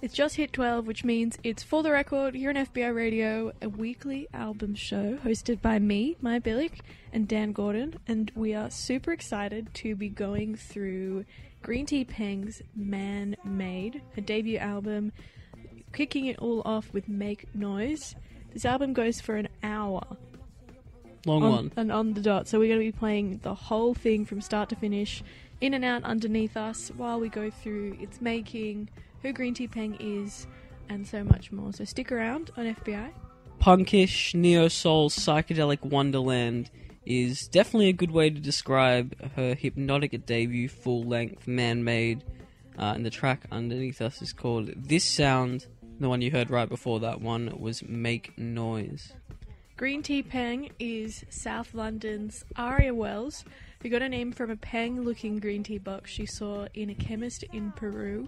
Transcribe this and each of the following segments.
It's just hit 12, which means it's for the record here on FBI Radio, a weekly album show hosted by me, Maya Billick, and Dan Gordon. And we are super excited to be going through Green Tea Peng's Man Made, her debut album, kicking it all off with Make Noise. This album goes for an hour. Long on, one. And on the dot. So we're going to be playing the whole thing from start to finish, in and out underneath us, while we go through its making, who Green Tea Peng is, and so much more. So stick around on FBI. Punkish, neo soul, psychedelic wonderland is definitely a good way to describe her hypnotic debut full length man made. Uh, and the track underneath us is called This Sound. The one you heard right before that one was Make Noise. Green Tea Peng is South London's Aria Wells, who got her name from a Peng looking green tea box she saw in a chemist in Peru.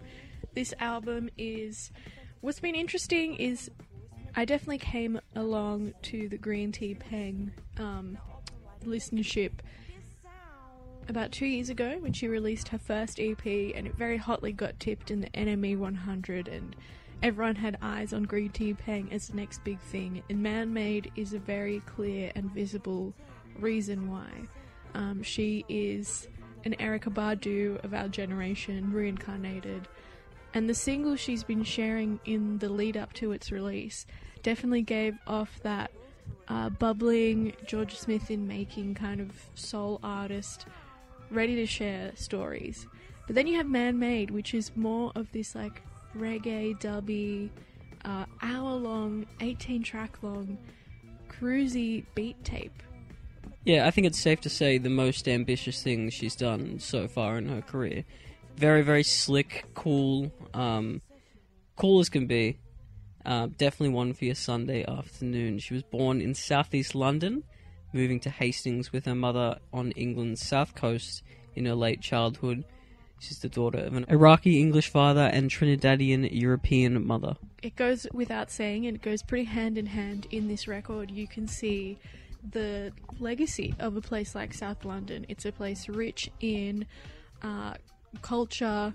This album is. What's been interesting is I definitely came along to the Green Tea Peng um, listenership about two years ago when she released her first EP, and it very hotly got tipped in the NME 100, and everyone had eyes on Green Tea Peng as the next big thing. And Man Made is a very clear and visible reason why. Um, she is an Erykah Badu of our generation, reincarnated. And the single she's been sharing in the lead up to its release definitely gave off that uh, bubbling Jorja Smith in making kind of soul artist, ready to share stories. But then you have Man Made, which is more of this like reggae, dubby, uh, hour long, 18 track long, cruisy beat tape. Yeah, I think it's safe to say the most ambitious thing she's done so far in her career. Very, very slick, cool, um, cool as can be. Uh, definitely one for your Sunday afternoon. She was born in southeast London, moving to Hastings with her mother on England's south coast in her late childhood. She's the daughter of an Iraqi English father and Trinidadian European mother. It goes without saying, and it goes pretty hand in hand in this record. You can see the legacy of a place like South London. It's a place rich in uh, culture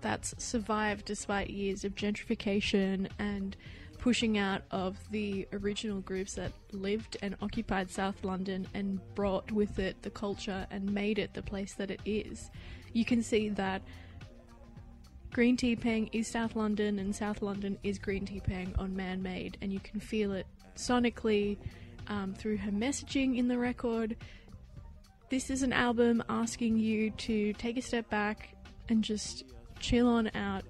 that's survived despite years of gentrification and pushing out of the original groups that lived and occupied South London and brought with it the culture and made it the place that it is. You can see that Green Tea Peng is South London and South London is Green Tea Peng on Man Made, and you can feel it sonically um, through her messaging in the record. This is an album asking you to take a step back and just chill on out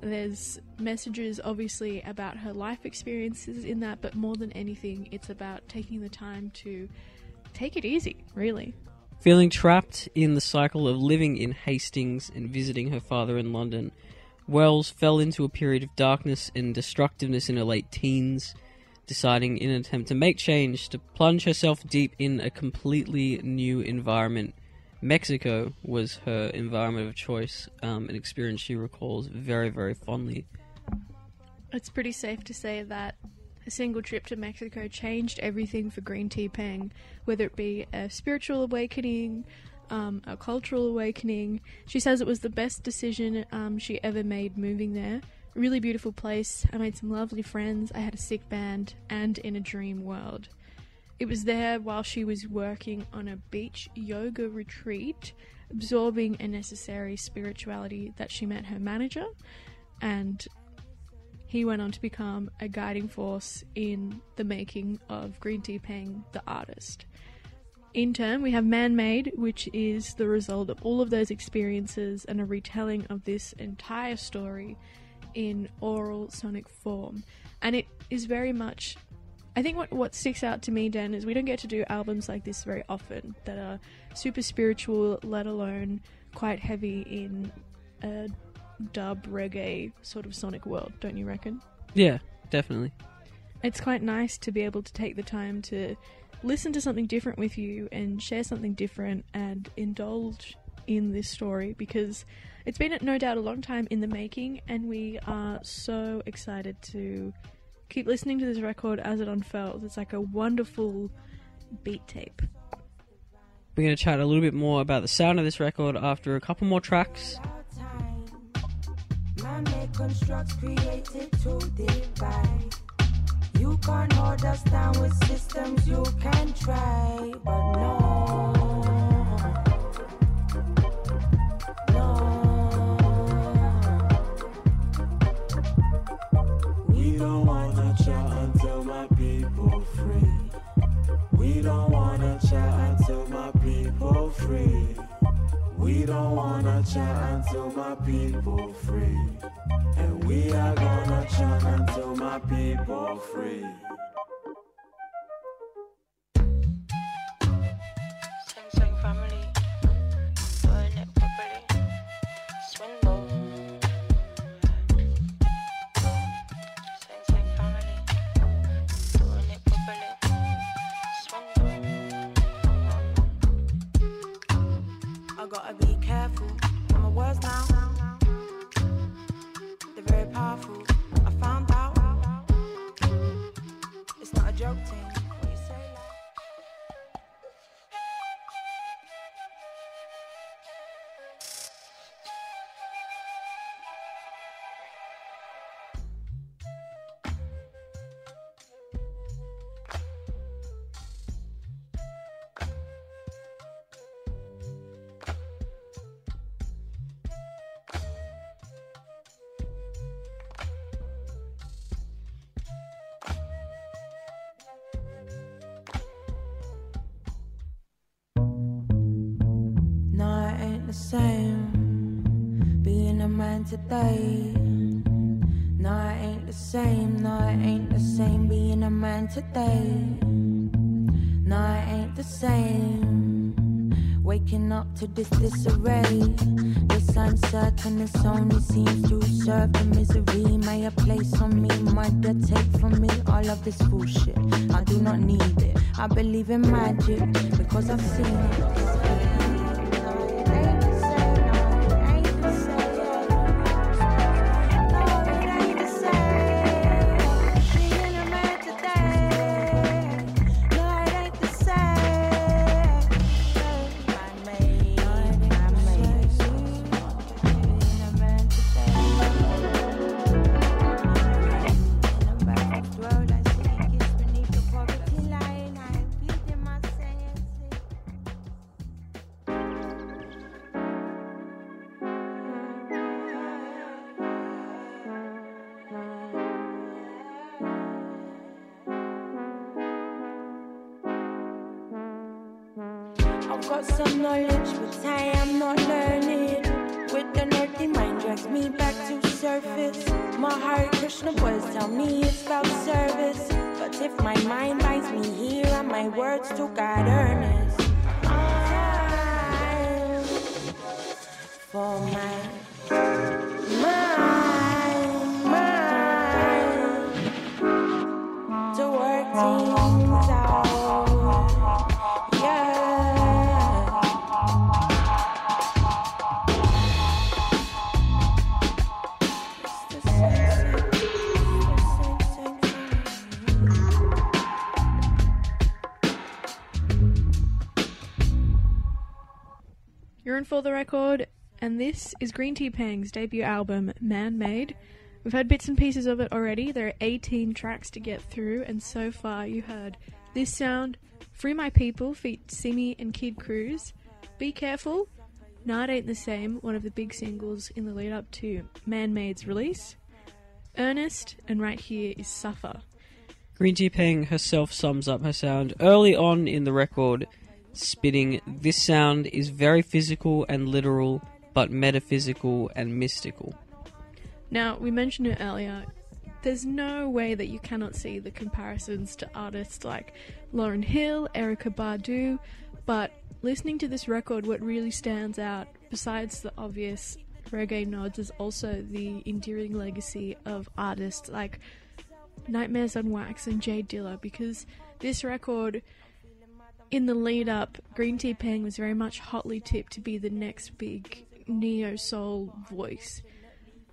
There's messages, obviously, about her life experiences in that, but more than anything, it's about taking the time to take it easy, really. Feeling trapped in the cycle of living in Hastings and visiting her father in London, Wells fell into a period of darkness and destructiveness in her late teens, deciding in an attempt to make change to plunge herself deep in a completely new environment. Mexico was her environment of choice, um, an experience she recalls very, very fondly. It's pretty safe to say that a single trip to Mexico changed everything for Green Tea Peng, whether it be a spiritual awakening, um, a cultural awakening. She says it was the best decision um, she ever made moving there. Really beautiful place. I made some lovely friends. I had a sick band and in a dream world. It was there while she was working on a beach yoga retreat, absorbing a necessary spirituality that she met her manager and he went on to become a guiding force in the making of Green Tea Peng, the artist. In turn, we have Man Made, which is the result of all of those experiences and a retelling of this entire story in oral sonic form. And it is very much. I think what, what sticks out to me, Dan, is we don't get to do albums like this very often that are super spiritual, let alone quite heavy in a dub reggae sort of sonic world, don't you reckon? Yeah, definitely. It's quite nice to be able to take the time to listen to something different with you and share something different and indulge in this story because it's been no doubt a long time in the making and we are so excited to keep listening to this record as it unfurls. It's like a wonderful beat tape. We're going to chat a little bit more about the sound of this record after a couple more tracks. Man-made constructs created to divide. You can't hold us down with systems you can try, but no. No. We don't wanna chat until my people free. We don't wanna chat until my people free. We don't wanna chat until my people free. And we are gonna chat until my people free. The same being a man today. No, it ain't the same. No, it ain't the same being a man today. No, it ain't the same. Waking up to this disarray. This uncertain, this only seems to serve the misery. May a place on me, might mother, take from me all of this bullshit. I do not need it. I believe in magic because I've seen it. You're for the record, and this is Green Tea Peng's debut album, Man Made. We've heard bits and pieces of it already. There are 18 tracks to get through, and so far you heard This Sound, Free My People, feat Simi and Kid Cruise, Be Careful, It Ain't the Same, one of the big singles in the lead up to Man Made's release, Earnest, and right here is Suffer. Green Tea Peng herself sums up her sound early on in the record, spitting, This sound is very physical and literal, but metaphysical and mystical. Now, we mentioned it earlier. There's no way that you cannot see the comparisons to artists like Lauryn Hill, Erykah Badu, but listening to this record, what really stands out, besides the obvious reggae nods, is also the enduring legacy of artists like Nightmares on Wax and J Dilla, because this record, in the lead up, Green Tea Peng was very much hotly tipped to be the next big neo soul voice.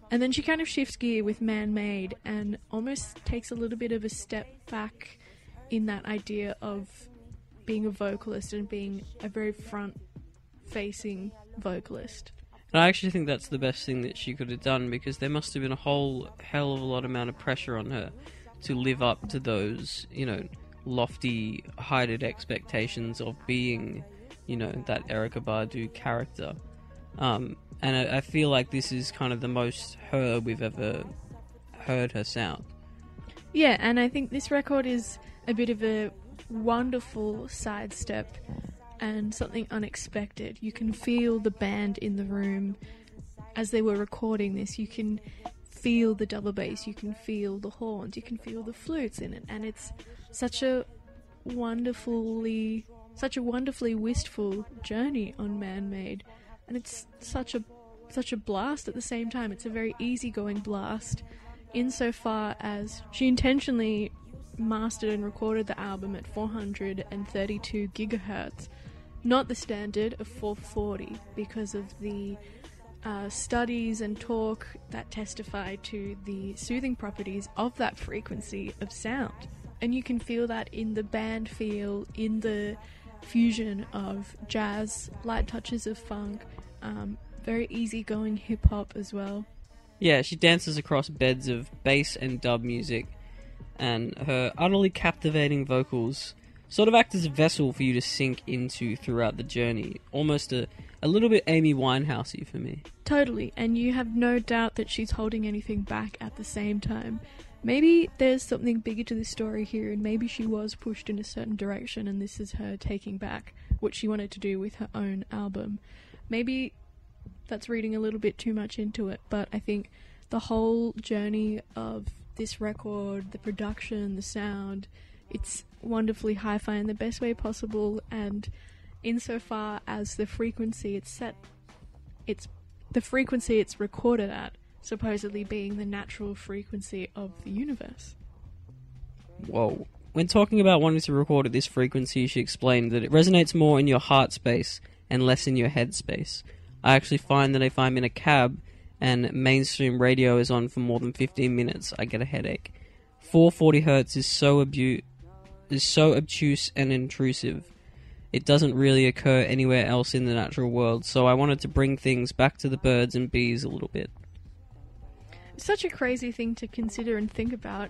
And then she kind of shifts gear with Man Made and almost takes a little bit of a step back in that idea of being a vocalist and being a very front facing vocalist. And I actually think that's the best thing that she could have done because there must have been a whole hell of a lot amount of pressure on her to live up to those, you know, lofty, heighted expectations of being, you know, that Erykah Badu character. Um, and I, I feel like this is kind of the most her we've ever heard her sound. Yeah, and I think this record is a bit of a wonderful sidestep and something unexpected. You can feel the band in the room as they were recording this. You can feel the double bass, you can feel the horns, you can feel the flutes in it, and it's such a wonderfully such a wonderfully wistful journey on Man Made. And it's such a such a blast at the same time. It's a very easygoing blast insofar as she intentionally mastered and recorded the album at 432 gigahertz, not the standard of 440, because of the uh, studies and talk that testify to the soothing properties of that frequency of sound. And you can feel that in the band feel, in the fusion of jazz, light touches of funk, um, very easygoing hip hop as well. Yeah, she dances across beds of bass and dub music, and her utterly captivating vocals sort of act as a vessel for you to sink into throughout the journey. Almost a, a little bit Amy Winehousey for me. Totally, and you have no doubt that she's holding anything back at the same time. Maybe there's something bigger to this story here, and maybe she was pushed in a certain direction, and this is her taking back what she wanted to do with her own album. Maybe that's reading a little bit too much into it, but I think the whole journey of this record, the production, the sound, it's wonderfully hi fi in the best way possible, and insofar as the frequency it's set, it's the frequency it's recorded at, supposedly being the natural frequency of the universe. Whoa. When talking about wanting to record at this frequency, she explained that it resonates more in your heart space and less in your head space. I actually find that if I'm in a cab and mainstream radio is on for more than 15 minutes, I get a headache. 440 hertz is so abu- is so obtuse and intrusive. It doesn't really occur anywhere else in the natural world, so I wanted to bring things back to the birds and bees a little bit. Such a crazy thing to consider and think about.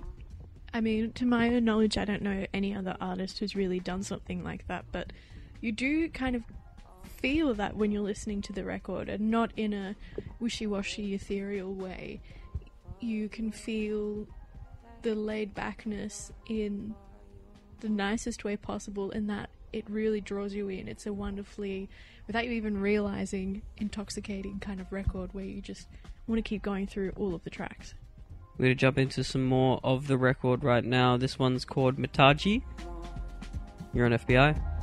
I mean, to my own knowledge, I don't know any other artist who's really done something like that, but you do kind of feel that when you're listening to the record and not in a wishy washy, ethereal way. You can feel the laid backness in the nicest way possible, and that it really draws you in. It's a wonderfully, without you even realizing, intoxicating kind of record where you just want to keep going through all of the tracks. We're going to jump into some more of the record right now. This one's called Mataji. You're on FBI.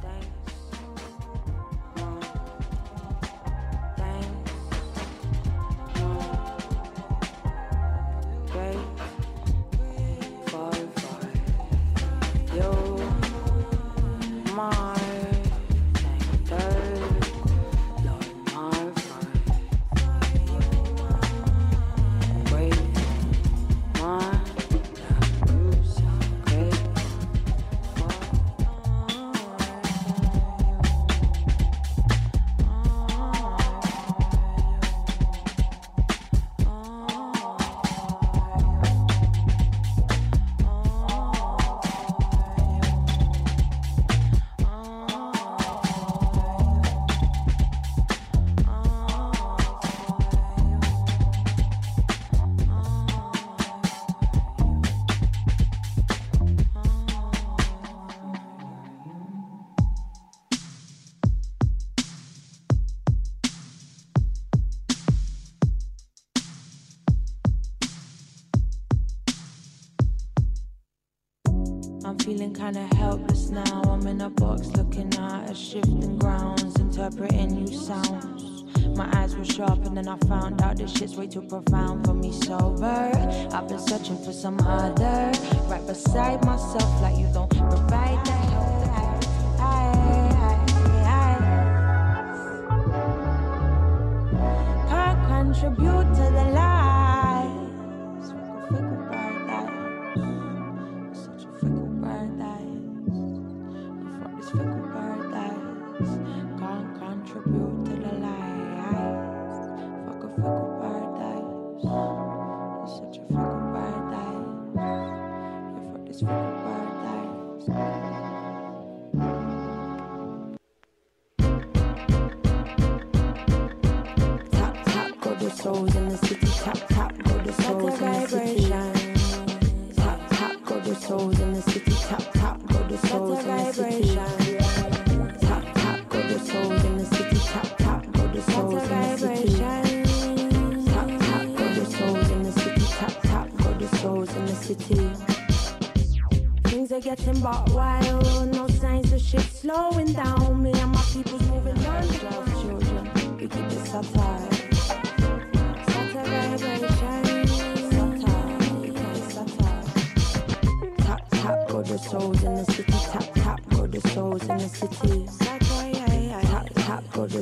Kinda helpless now. I'm in a box looking at a shifting grounds, interpreting new sounds. My eyes were sharp and then I found out this shit's way too profound for me sober. I've been searching for some other right beside myself, like you don't provide help that I, I, I, can't contribute fucking paradise. It's such a fucking paradise. Here for this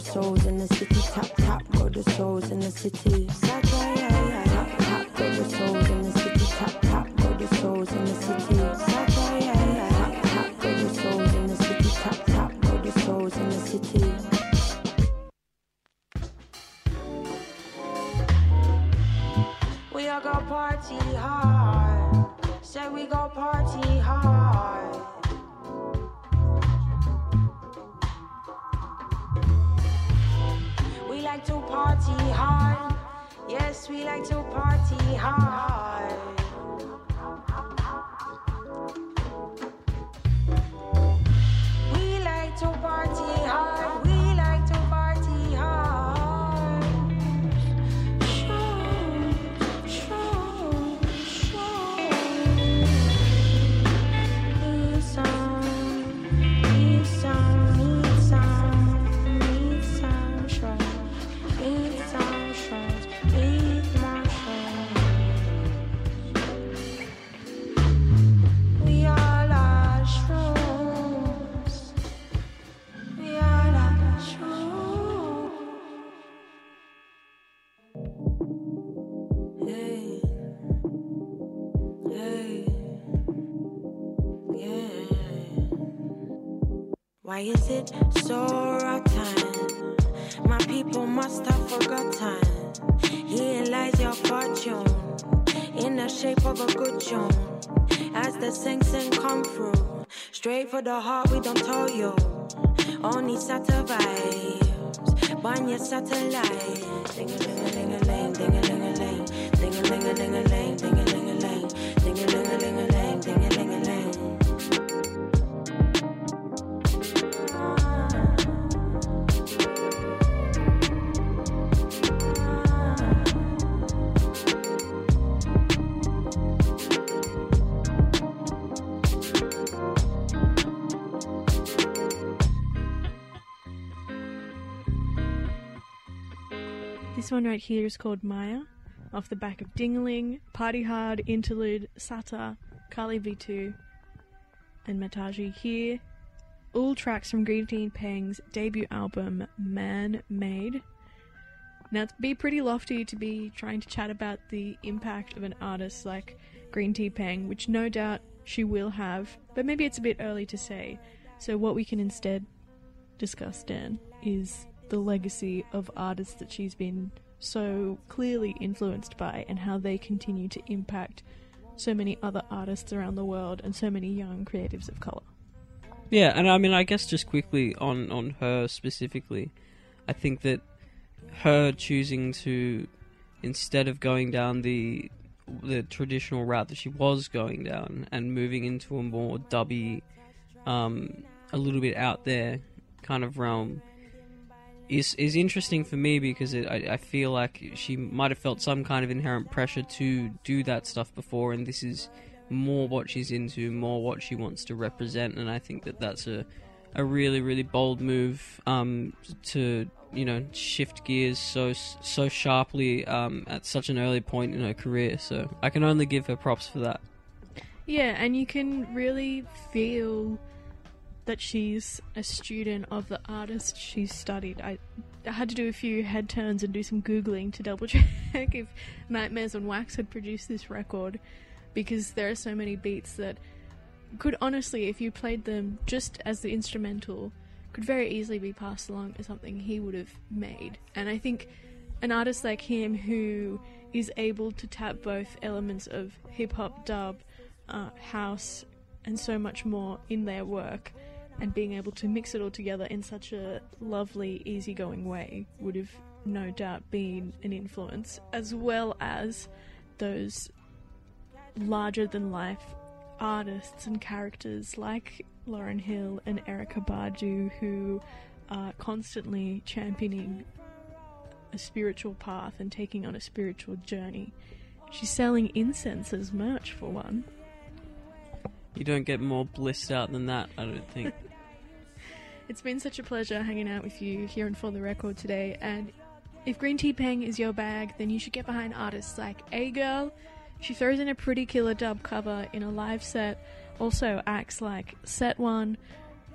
souls in the city. Tap tap, go the souls in the city. Tap Why is it so rotten? My people must have forgotten. Here lies your fortune in the shape of a good tune. As the sing sing come through, straight for the heart, we don't tell you. Only sata vibes, burn your satellite. Ding a ling a ling a ling, ding a ling a ling, ding a ling a ling a ling, ding a ling a ling, one right here is called Maya, off the back of Dingaling, Party Hard, Interlude, Sata, Kali V2, and Mataji here. All tracks from Green Tea Peng's debut album, Man Made. Now, it'd be pretty lofty to be trying to chat about the impact of an artist like Green Tea Peng, which no doubt she will have, but maybe it's a bit early to say. So, what we can instead discuss, Dan, is the legacy of artists that she's been so clearly influenced by and how they continue to impact so many other artists around the world and so many young creatives of color. Yeah, and I mean, I guess just quickly on on her specifically, I think that her choosing to instead of going down the the traditional route that she was going down and moving into a more dubby, um, a little bit out there kind of realm is is interesting for me because it, I, I feel like she might have felt some kind of inherent pressure to do that stuff before, and this is more what she's into, more what she wants to represent, and I think that that's a a really really bold move um, to you know shift gears so so sharply um, at such an early point in her career. So I can only give her props for that. Yeah, and you can really feel that she's a student of the artist she's studied. I, I had to do a few head turns and do some googling to double check if Nightmares on Wax had produced this record, because there are so many beats that could honestly, if you played them just as the instrumental, could very easily be passed along as something he would have made. And I think an artist like him who is able to tap both elements of hip hop, dub, uh, house, and so much more in their work, and being able to mix it all together in such a lovely, easygoing way would have no doubt been an influence, as well as those larger than life artists and characters like Lauryn Hill and Erykah Badu who are constantly championing a spiritual path and taking on a spiritual journey. She's selling incense as merch for one. You don't get more blissed out than that, I don't think. It's been such a pleasure hanging out with you here in For the Record today, and if Green Tea Peng is your bag, then you should get behind artists like A Girl. She throws in a pretty killer dub cover in a live set. Also, acts like Set One,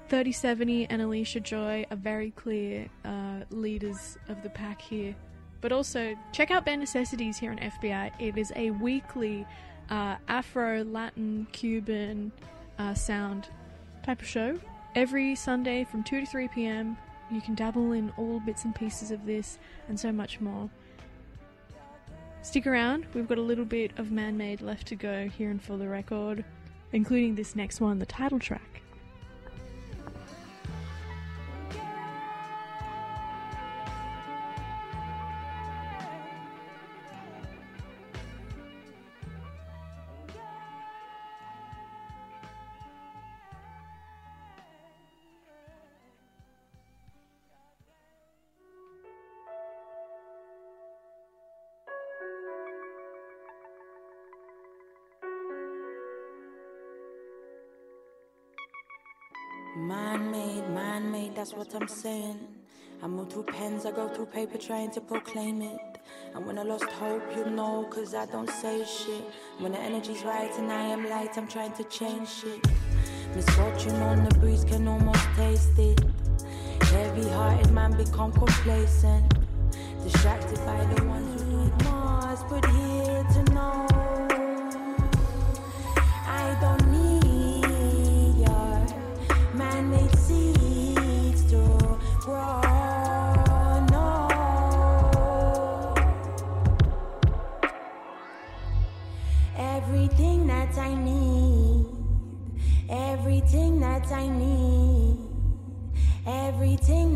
3070, and Alicia Joy are very clear uh, leaders of the pack here. But also, check out Bare Necessities here on FBI. It is a weekly uh, Afro, Latin, Cuban uh, sound type of show. Every Sunday from 2 to 3 p.m., you can dabble in all bits and pieces of this and so much more. Stick around, we've got a little bit of Man Made left to go here and for the record, including this next one, the title track. Man made, man made, that's what I'm saying. I move through pens, I go through paper trying to proclaim it. And when I lost hope, you know, cause I don't say shit. When the energy's right and I am light, I'm trying to change shit. Misfortune on the breeze can almost taste it. Heavy hearted man become complacent. Distracted by the ones that I need, everything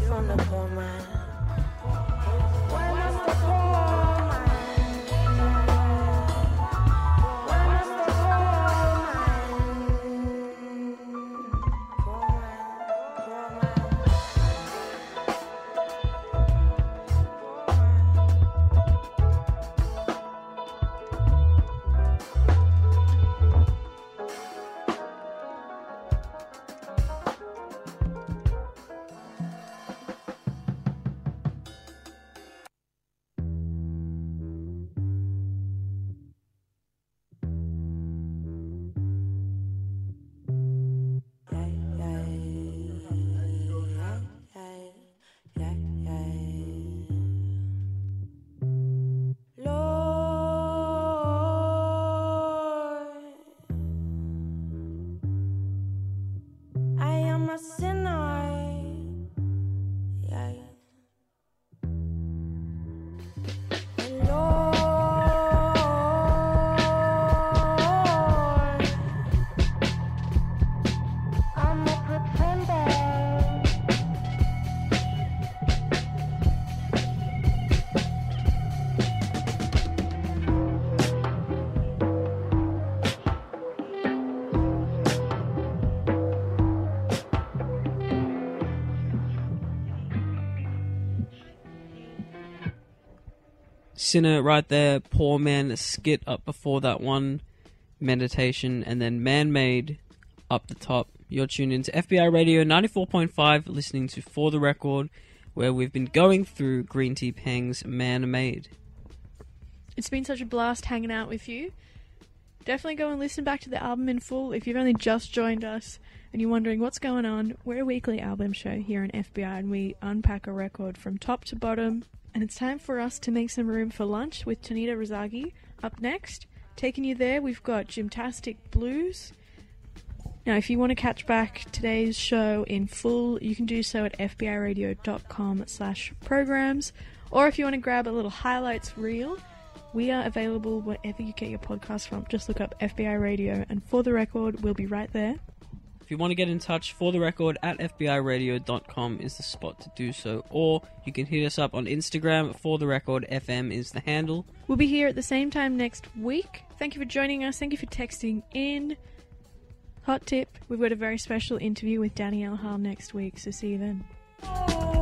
from the poor man. Sinner right there, Poor Man skit up before that one, Meditation, and then Man Made up the top. You're tuned into FBI Radio 94.5, listening to For the Record, where we've been going through Green Tea Peng's Man Made. It's been such a blast hanging out with you. Definitely go and listen back to the album in full if you've only just joined us and you're wondering what's going on. We're a weekly album show here on FBI and we unpack a record from top to bottom. And it's time for us to make some room for lunch with Tanita Razagi. Up next, taking you there, we've got Gymtastic Blues. Now, if you want to catch back today's show in full, you can do so at fbiradio.com slash programs. Or if you want to grab a little highlights reel, we are available wherever you get your podcast from. Just look up FBI Radio, and for the record, we'll be right there. If you want to get in touch for the record at FBIRadio.com is the spot to do so, or you can hit us up on Instagram for the record FM is the handle. We'll be here at the same time next week. Thank you for joining us. Thank you for texting in. Hot tip we've got a very special interview with Danielle Hall next week, so see you then. Oh,